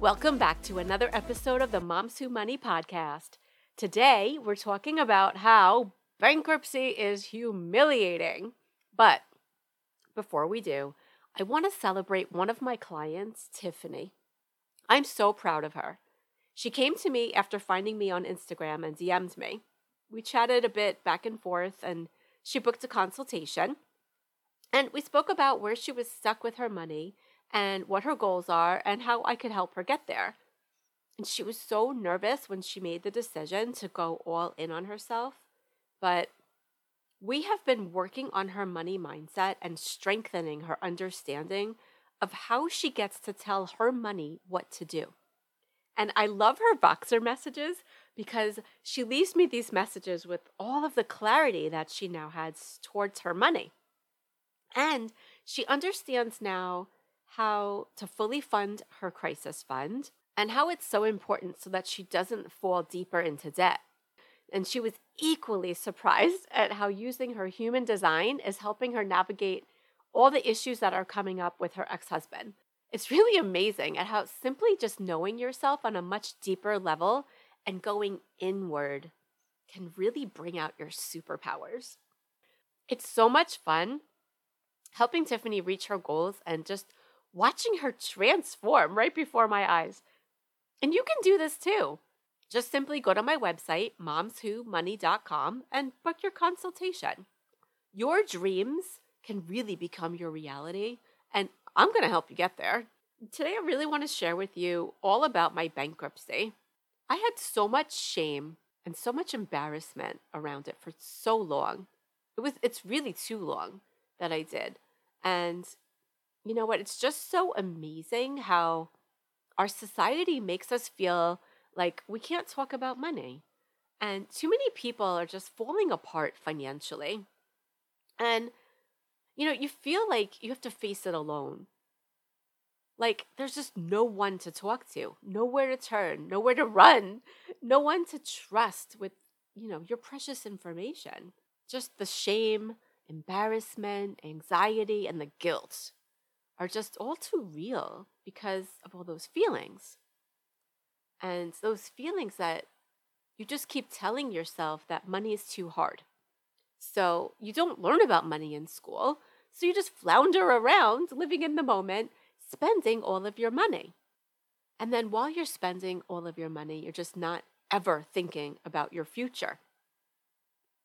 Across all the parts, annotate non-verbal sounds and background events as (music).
Welcome back to another episode of the Moms Who Money podcast. Today, we're talking about how bankruptcy is humiliating. But before we do, I want to celebrate one of my clients, Tiffany. I'm so proud of her. She came to me after finding me on Instagram and DM'd me. We chatted a bit back and forth, and she booked a consultation. And we spoke about where she was stuck with her money and what her goals are and how I could help her get there. And she was so nervous when she made the decision to go all in on herself. But we have been working on her money mindset and strengthening her understanding of how she gets to tell her money what to do. And I love her Voxer messages because she leaves me these messages with all of the clarity that she now has towards her money. And she understands now how to fully fund her crisis fund and how it's so important so that she doesn't fall deeper into debt. And she was equally surprised (laughs) at how using her human design is helping her navigate all the issues that are coming up with her ex husband. It's really amazing at how simply just knowing yourself on a much deeper level and going inward can really bring out your superpowers. It's so much fun helping Tiffany reach her goals and just watching her transform right before my eyes. And you can do this too. Just simply go to my website, momswhomoney.com, and book your consultation. Your dreams can really become your reality, and I'm going to help you get there. Today, I really want to share with you all about my bankruptcy. I had so much shame and so much embarrassment around it for so long. It was it's really too long that I did. And you know what? It's just so amazing how our society makes us feel like we can't talk about money. And too many people are just falling apart financially. And, you know, you feel like you have to face it alone. Like there's just no one to talk to, nowhere to turn, nowhere to run, no one to trust with, you know, your precious information. Just the shame, embarrassment, anxiety, and the guilt are just all too real because of all those feelings. And those feelings that you just keep telling yourself that money is too hard. So you don't learn about money in school. So you just flounder around, living in the moment, spending all of your money. And then while you're spending all of your money, you're just not ever thinking about your future.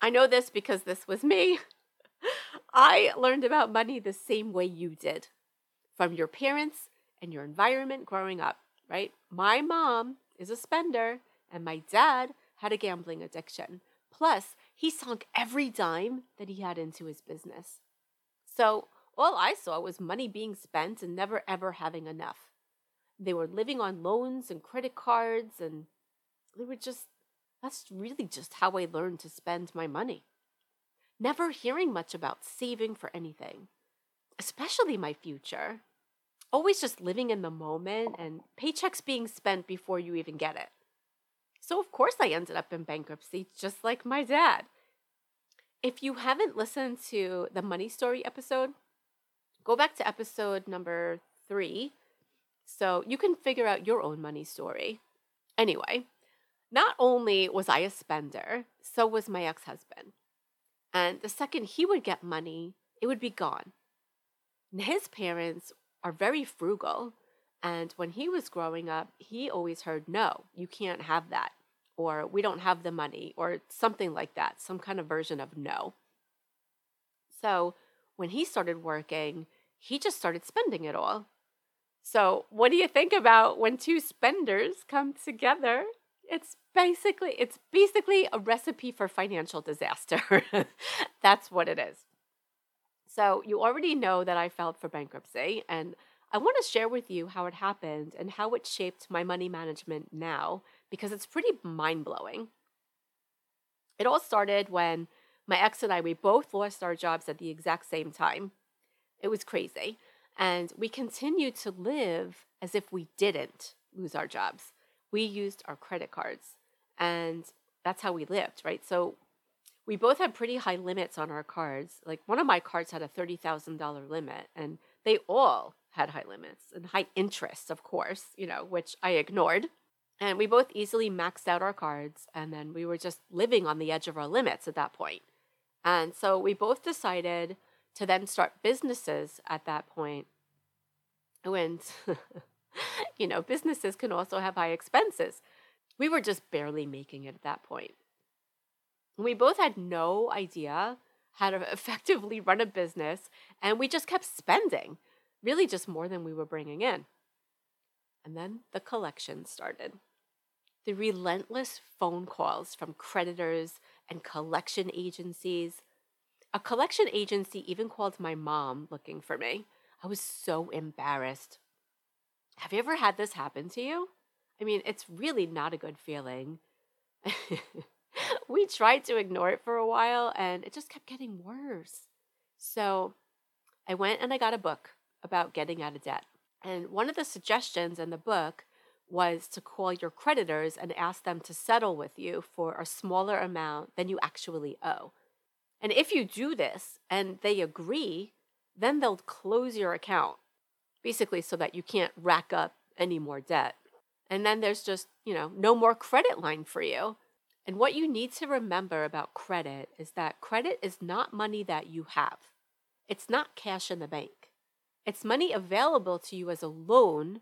I know this because this was me. (laughs) I learned about money the same way you did from your parents and your environment growing up, right? My mom is a spender, and my dad had a gambling addiction. Plus, he sunk every dime that he had into his business. So, all I saw was money being spent and never ever having enough. They were living on loans and credit cards, and they were just, that's really just how I learned to spend my money. Never hearing much about saving for anything, especially my future always just living in the moment and paychecks being spent before you even get it. So, of course, I ended up in bankruptcy, just like my dad. If you haven't listened to the money story episode, go back to episode number three so you can figure out your own money story. Anyway, not only was I a spender, so was my ex husband. And the second he would get money, it would be gone. His parents are very frugal. And when he was growing up, he always heard, no, you can't have that, or we don't have the money, or something like that, some kind of version of no. So when he started working, he just started spending it all. So, what do you think about when two spenders come together? It's basically it's basically a recipe for financial disaster. (laughs) That's what it is. So you already know that I filed for bankruptcy and I want to share with you how it happened and how it shaped my money management now because it's pretty mind blowing. It all started when my ex and I, we both lost our jobs at the exact same time. It was crazy. And we continued to live as if we didn't lose our jobs. We used our credit cards, and that's how we lived, right? So we both had pretty high limits on our cards. Like one of my cards had a $30,000 limit, and they all had high limits and high interest, of course, you know, which I ignored. And we both easily maxed out our cards, and then we were just living on the edge of our limits at that point. And so we both decided to then start businesses at that point. When, (laughs) you know, businesses can also have high expenses. We were just barely making it at that point. We both had no idea how to (laughs) effectively run a business, and we just kept spending, really just more than we were bringing in. And then the collection started. The relentless phone calls from creditors and collection agencies. A collection agency even called my mom looking for me. I was so embarrassed. Have you ever had this happen to you? I mean, it's really not a good feeling. (laughs) (laughs) we tried to ignore it for a while and it just kept getting worse. So I went and I got a book about getting out of debt. And one of the suggestions in the book was to call your creditors and ask them to settle with you for a smaller amount than you actually owe. And if you do this and they agree, then they'll close your account, basically, so that you can't rack up any more debt. And then there's just, you know, no more credit line for you. And what you need to remember about credit is that credit is not money that you have, it's not cash in the bank. It's money available to you as a loan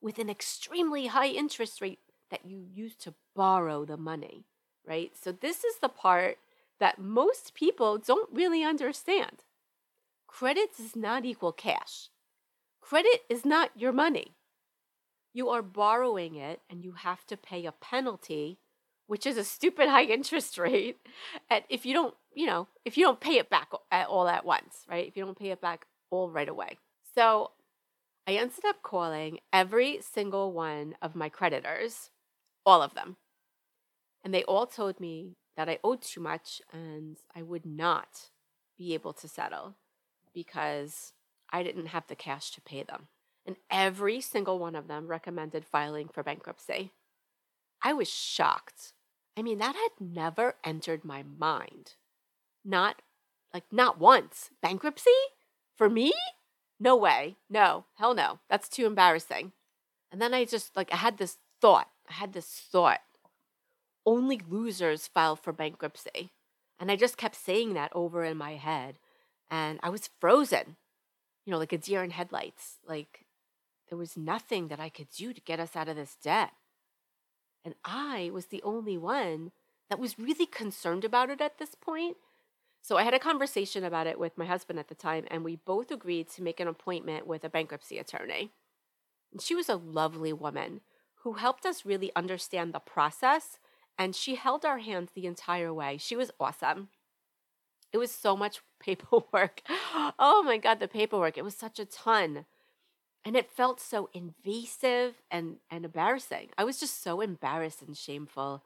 with an extremely high interest rate that you use to borrow the money, right? So, this is the part that most people don't really understand. Credit does not equal cash. Credit is not your money. You are borrowing it and you have to pay a penalty, which is a stupid high (laughs) interest rate. And if you don't, you know, if you don't pay it back all at once, right? If you don't pay it back all right away. So I ended up calling every single one of my creditors, all of them. And they all told me that I owed too much and I would not be able to settle because I didn't have the cash to pay them. And every single one of them recommended filing for bankruptcy. I was shocked. I mean, that had never entered my mind. Not like not once. Bankruptcy? For me? No way. No. Hell no. That's too embarrassing. And then I just like I had this thought. I had this thought. Only losers file for bankruptcy. And I just kept saying that over in my head. And I was frozen. You know, like a deer in headlights. Like there was nothing that I could do to get us out of this debt. And I was the only one that was really concerned about it at this point so I had a conversation about it with my husband at the time, and we both agreed to make an appointment with a bankruptcy attorney. And she was a lovely woman who helped us really understand the process, and she held our hands the entire way. She was awesome. It was so much (laughs) paperwork. Oh my God, the paperwork. It was such a ton. And it felt so invasive and, and embarrassing. I was just so embarrassed and shameful.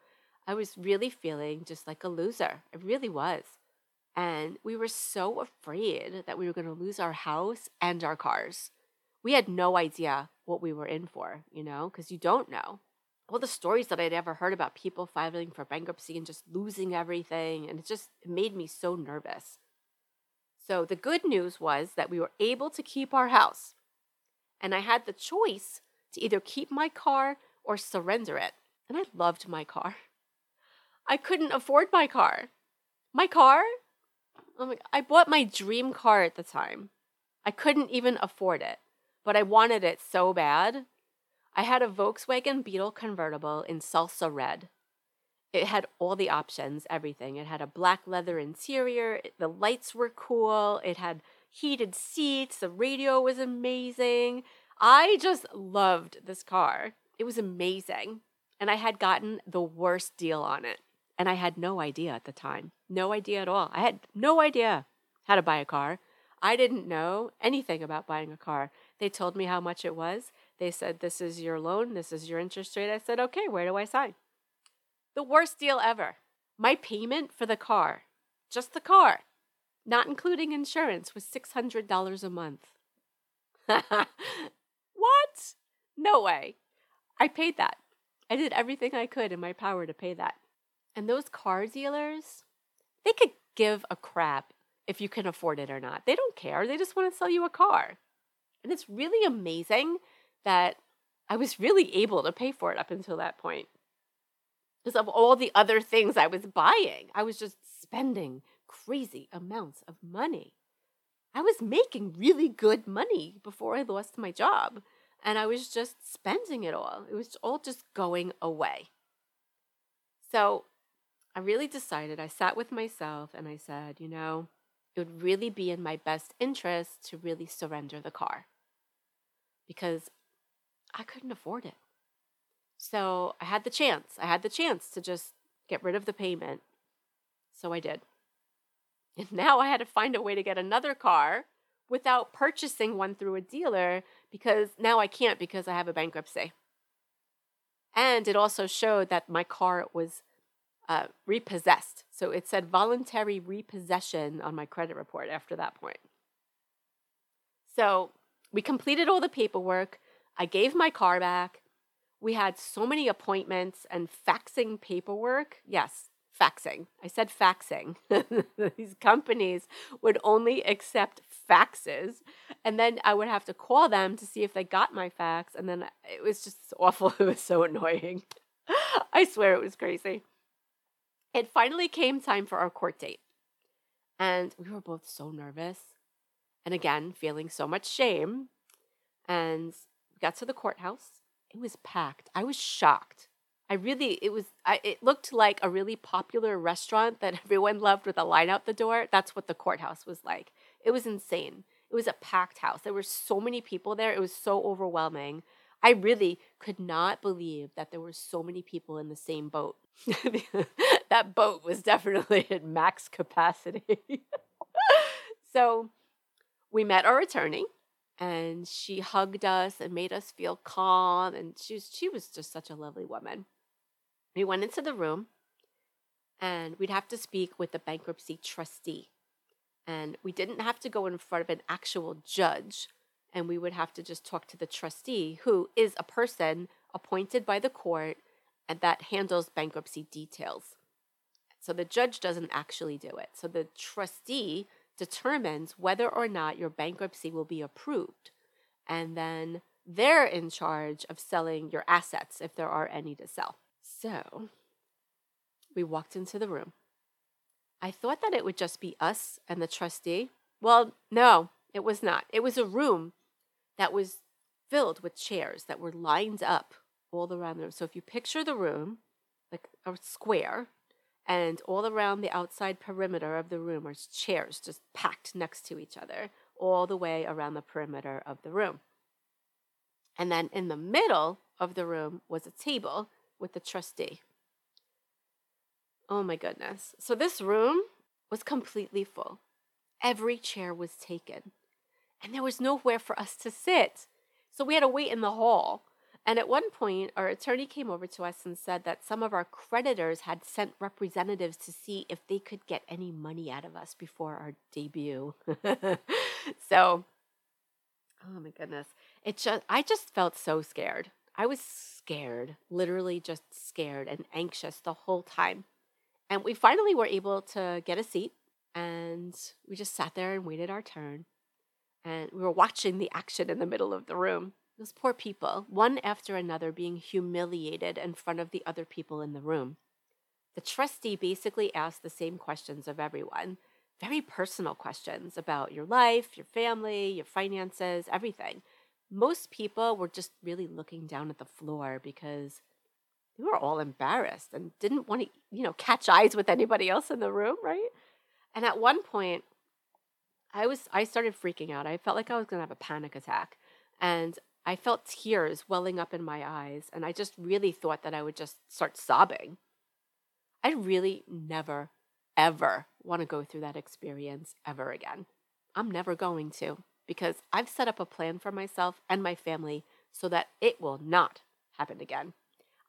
I was really feeling just like a loser. I really was. And we were so afraid that we were going to lose our house and our cars. We had no idea what we were in for, you know, because you don't know. All the stories that I'd ever heard about people filing for bankruptcy and just losing everything, and it just made me so nervous. So the good news was that we were able to keep our house. And I had the choice to either keep my car or surrender it. And I loved my car. I couldn't afford my car. My car Oh my, I bought my dream car at the time. I couldn't even afford it, but I wanted it so bad. I had a Volkswagen Beetle convertible in salsa red. It had all the options, everything. It had a black leather interior, the lights were cool, it had heated seats, the radio was amazing. I just loved this car. It was amazing. And I had gotten the worst deal on it. And I had no idea at the time. No idea at all. I had no idea how to buy a car. I didn't know anything about buying a car. They told me how much it was. They said, This is your loan, this is your interest rate. I said, Okay, where do I sign? The worst deal ever. My payment for the car, just the car, not including insurance, was $600 a month. (laughs) what? No way. I paid that. I did everything I could in my power to pay that. And those car dealers, they could give a crap if you can afford it or not. They don't care. They just want to sell you a car. And it's really amazing that I was really able to pay for it up until that point. Because of all the other things I was buying, I was just spending crazy amounts of money. I was making really good money before I lost my job, and I was just spending it all. It was all just going away. So I really decided, I sat with myself and I said, you know, it would really be in my best interest to really surrender the car because I couldn't afford it. So I had the chance. I had the chance to just get rid of the payment. So I did. And (laughs) now I had to find a way to get another car without purchasing one through a dealer because now I can't because I have a bankruptcy. And it also showed that my car was uh, repossessed. So it said voluntary repossession on my credit report after that point. So we completed all the paperwork. I gave my car back. We had so many appointments and faxing paperwork. Yes, faxing. I said faxing. (laughs) These companies would only accept faxes. And then I would have to call them to see if they got my fax. And then it was just awful. (laughs) It was so annoying. (laughs) I swear it was crazy. It finally came time for our court date. And we were both so nervous. And again, feeling so much shame. And we got to the courthouse. It was packed. I was shocked. I really, it was, I, it looked like a really popular restaurant that (laughs) everyone loved with a line out the door. That's what the courthouse was like. It was insane. It was a packed house. There were so many people there. It was so overwhelming. I really could not believe that there were so many people in the same boat. (laughs) that boat was definitely (laughs) at max capacity. so we met our attorney and she hugged us and made us feel calm and she was, she was just such a lovely woman. We went into the room and we'd have to speak with the bankruptcy trustee. And we didn't have to go in front of an actual judge and we would have to just talk to the trustee, who is a person appointed by the court and that handles bankruptcy details. So the judge doesn't actually do it. So the trustee determines whether or not your bankruptcy will be approved. And then they're in charge of selling your assets if there are any to sell. So we walked into the room. I thought that it would just be us and the trustee. Well, no, it was not. It was a room that was filled with chairs that were lined up all around the room. So if you picture the room like a square, and all around the outside perimeter of the room are chairs just packed next to each other, all the way around the perimeter of the room. And then in the middle of the room was a table with the trustee. Oh my goodness. So this room was completely full. Every chair was taken and there was nowhere for us to sit. So we had to wait in the hall. And at one point, our attorney came over to us and said that some of our creditors had sent representatives to see if they could get any money out of us before our debut. (laughs) so, oh my goodness. It just I just felt so scared. I was scared, literally just scared and anxious the whole time. And we finally were able to get a seat and we just sat there and waited our turn and we were watching the action in the middle of the room. Those poor people, one after another, being humiliated in front of the other people in the room. The trustee basically asked the same questions of everyone very personal questions about your life, your family, your finances, everything. Most people were just really looking down at the floor because they were all embarrassed and didn't want to, you know, catch eyes with anybody else in the room, right? And at one point, I was I started freaking out. I felt like I was going to have a panic attack. And I felt tears welling up in my eyes and I just really thought that I would just start sobbing. I really never ever want to go through that experience ever again. I'm never going to because I've set up a plan for myself and my family so that it will not happen again.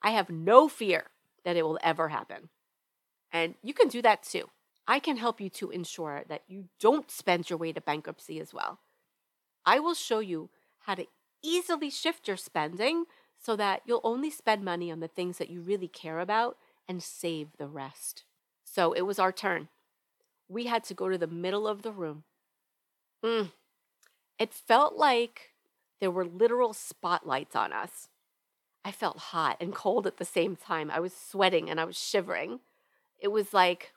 I have no fear that it will ever happen. And you can do that too. I can help you to ensure that you don't spend your way to bankruptcy as well. I will show you how to easily shift your spending so that you'll only spend money on the things that you really care about and save the rest. So it was our turn. We had to go to the middle of the room. Mm. It felt like there were literal spotlights on us. I felt hot and cold at the same time. I was sweating and I was shivering. It was like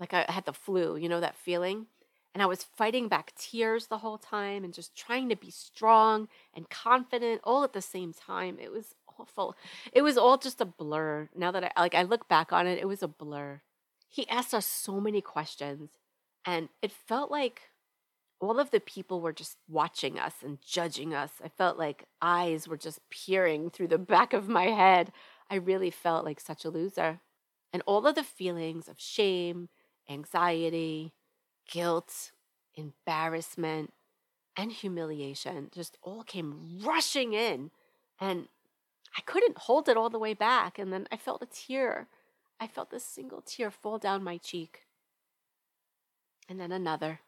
like I had the flu, you know that feeling? And I was fighting back tears the whole time and just trying to be strong and confident all at the same time. It was awful. It was all just a blur. Now that I like I look back on it, it was a blur. He asked us so many questions and it felt like all of the people were just watching us and judging us. I felt like eyes were just peering through the (laughs) back of my head. I really felt like such a loser. And all of the feelings of shame, anxiety, guilt, embarrassment, and humiliation just all came rushing in. And I couldn't hold it all the way back. And then I felt a tear. I felt a single tear fall down my cheek. And then another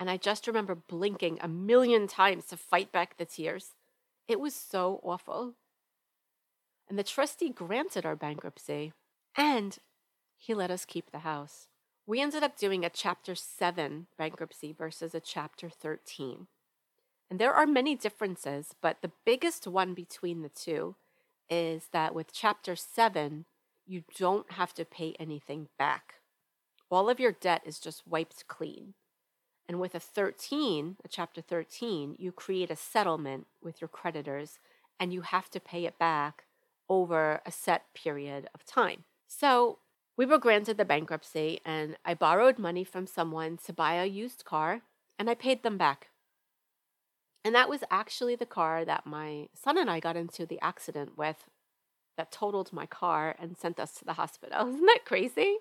and I just remember blinking a million times to fight back the tears. It was so awful. And the trustee granted our bankruptcy, and he let us keep the house. We ended up doing a Chapter 7 bankruptcy versus a Chapter 13. And there are many differences, but the biggest one between the two is that with Chapter 7, you don't have to pay anything back. All of your debt is just wiped clean. And with a 13, a chapter 13, you create a settlement with your creditors and you have to pay it back over a set period of time. So we were granted the bankruptcy and I borrowed money from someone to buy a used car and I paid them back. And that was actually the car that my son and I got into the accident with that totaled my car and sent us to the hospital. (laughs) Isn't that crazy?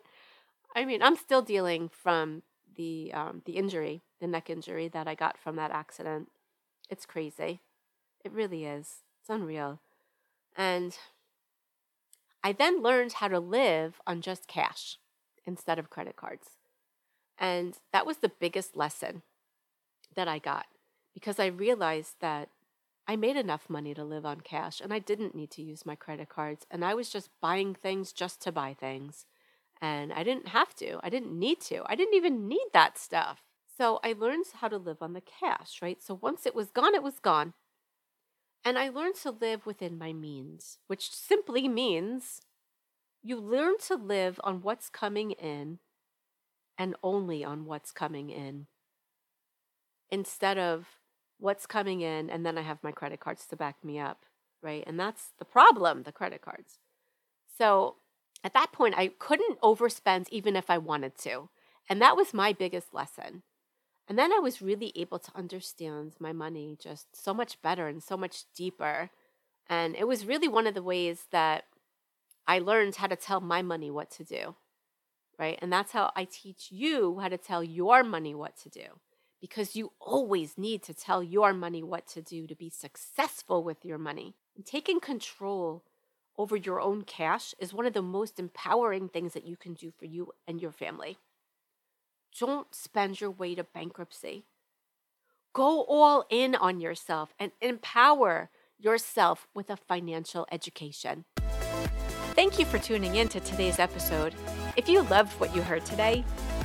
I mean, I'm still dealing from the um, the injury, the neck injury that I got from that accident. It's crazy. It really is. It's unreal. And I then learned how to live on just cash instead of credit cards. And that was the biggest lesson that I got because I realized that I made enough money to live on cash and I didn't need to use my credit cards. And I was just buying things just to buy things. And I didn't have to. I didn't need to. I didn't even need that stuff. So I learned how to live on the cash, right? So once it was gone, it was gone. And I learned to live within my means, which simply means you learn to live on what's coming in and only on what's coming in instead of what's coming in and then I have my credit cards to back me up, right? And that's the problem, the credit cards. So at that point, I couldn't overspend even if I wanted to. And that was my biggest lesson. And then I was really able to understand my money just so much better and so much deeper. And it was really one of the ways that I learned how to tell my money what to do. Right. And that's how I teach you how to tell your money what to do. Because you always need to tell your money what to do to be successful with your money. And taking control over your own cash is one of the most empowering things that you can do for you and your family. Don't spend your way to bankruptcy. Go all in on yourself and empower yourself with a financial education. Thank you for tuning in to today's episode. If you loved what you heard today,